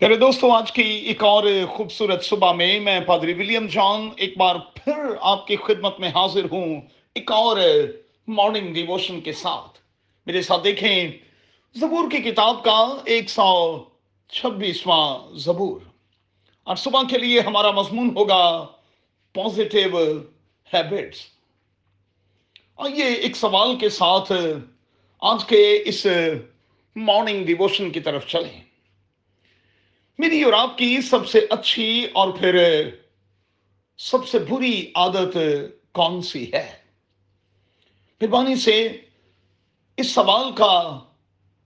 میرے دوستوں آج کی ایک اور خوبصورت صبح میں میں پادری ولیم جان ایک بار پھر آپ کی خدمت میں حاضر ہوں، ایک اور مارننگ ڈیووشن کے ساتھ۔ میرے ساتھ دیکھیں، زبور کی کتاب کا ایک سو چھبیسواں زبور۔ اور صبح کے لیے ہمارا مضمون ہوگا پازیٹیو ہیبٹس اور یہ ایک سوال کے ساتھ آج کے اس مارننگ ڈیووشن کی طرف چلیں۔ میری اور آپ کی سب سے اچھی اور پھر سب سے بری عادت کون سی ہے؟ مہربانی سے اس سوال کا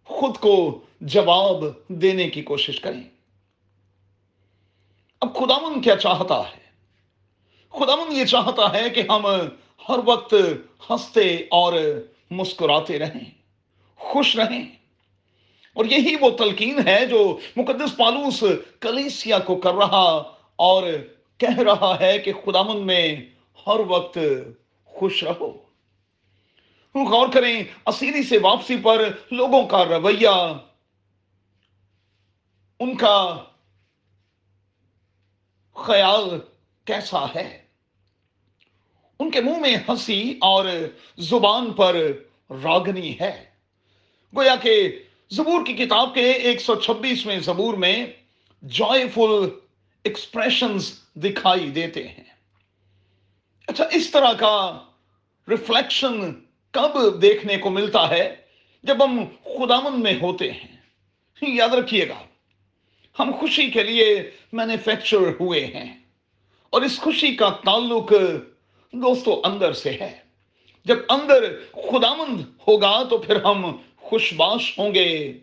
خود کو جواب دینے کی کوشش کریں۔ اب خداون کیا چاہتا ہے؟ خداون یہ چاہتا ہے کہ ہم ہر وقت ہنستے اور مسکراتے رہیں، خوش رہیں۔ اور یہی وہ تلقین ہے جو مقدس پالوس کلیسیا کو کر رہا اور کہہ رہا ہے کہ خدامن میں ہر وقت خوش رہو۔ غور کریں اسیری سے واپسی پر لوگوں کا رویہ، ان کا خیال کیسا ہے؟ ان کے منہ میں ہنسی اور زبان پر راگنی ہے۔ گویا کہ زبور کی کتاب کے ایک سو چھبیس میں زبور میں جوائے فل ایکسپریشنز دکھائی دیتے ہیں۔ اچھا اس طرح کا ریفلیکشن کب دیکھنے کو ملتا ہے؟ جب ہم خدامن میں ہوتے ہیں۔ یاد رکھیے گا، ہم خوشی کے لیے مینوفیکچر ہوئے ہیں۔ اور اس خوشی کا تعلق دوستو اندر سے ہے۔ جب اندر خدامند ہوگا تو پھر ہم خوش باش ہوں گے،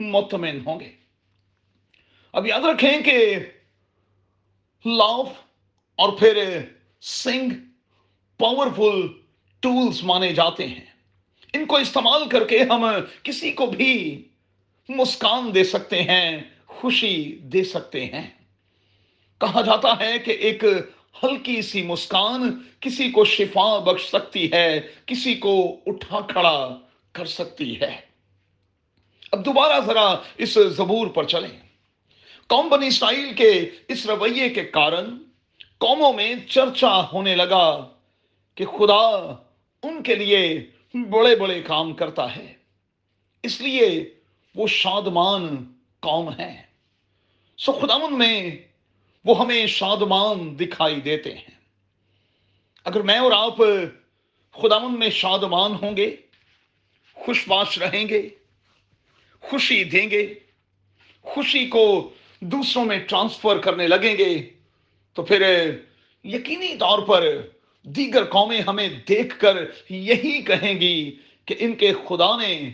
مطمئن ہوں گے۔ اب یاد رکھیں کہ لاف اور پھر سنگ پاورفل ٹولز مانے جاتے ہیں۔ ان کو استعمال کر کے ہم کسی کو بھی مسکان دے سکتے ہیں، خوشی دے سکتے ہیں۔ کہا جاتا ہے کہ ایک ہلکی سی مسکان کسی کو شفا بخش سکتی ہے، کسی کو اٹھا کھڑا کر سکتی ہے۔ اب دوبارہ ذرا اس زبور پر چلیں۔ قوم بنی اسرائیل کے اس رویے کے کارن قوموں میں چرچا ہونے لگا کہ خدا ان کے لیے بڑے بڑے کام کرتا ہے۔ اس لیے وہ شادمان قوم ہے سو خداون میں وہ ہمیں شادمان دکھائی دیتے ہیں۔ اگر میں اور آپ خداون میں شادمان ہوں گے خوش باش رہیں گے خوشی دیں گے خوشی کو دوسروں میں ٹرانسفر کرنے لگیں گے۔ تو پھر یقینی طور پر دیگر قومیں ہمیں دیکھ کر یہی کہیں گی کہ ان کے خدا نے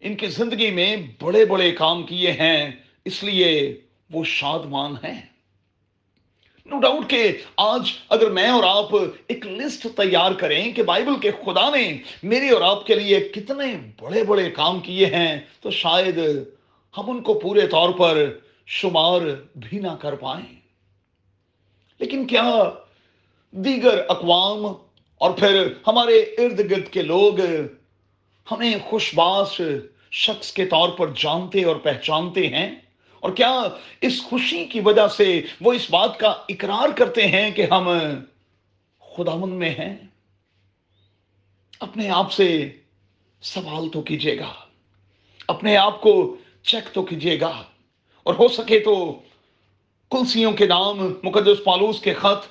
ان کی زندگی میں بڑے بڑے کام کیے ہیں، اس لیے وہ شادمان ہیں۔ نو ڈاؤٹ کہ آج اگر میں اور آپ ایک لسٹ تیار کریں کہ بائبل کے خدا نے میرے اور آپ کے لیے کتنے بڑے بڑے کام کیے ہیں، تو شاید ہم ان کو پورے طور پر شمار بھی نہ کر پائیں۔ لیکن کیا دیگر اقوام اور پھر ہمارے ارد گرد کے لوگ ہمیں خوش باش شخص کے طور پر جانتے اور پہچانتے ہیں؟ اور کیا اس خوشی کی وجہ سے وہ اس بات کا اقرار کرتے ہیں کہ ہم خداون میں ہیں؟ اپنے آپ سے سوال تو کیجیے گا، اپنے آپ کو چیک تو کیجیے گا، اور ہو سکے تو کلسیوں کے نام، مقدس پالوس کے خط،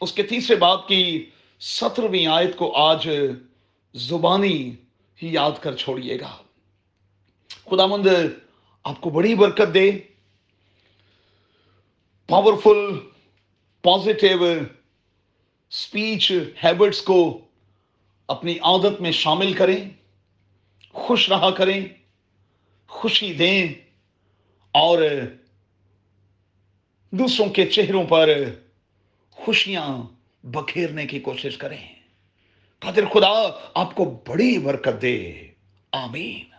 اس کے تیسرے باپ کی سترویں آیت کو آج زبانی ہی یاد کر چھوڑیے گا۔ خدا مند آپ کو بڑی برکت دے۔ پاورفل پازیٹیو اسپیچ ہیبٹس کو اپنی عادت میں شامل کریں، خوش رہا کریں، خوشی دیں اور دوسروں کے چہروں پر خوشیاں بکھیرنے کی کوشش کریں۔ قدر خدا آپ کو بڑی برکت دے۔ آمین۔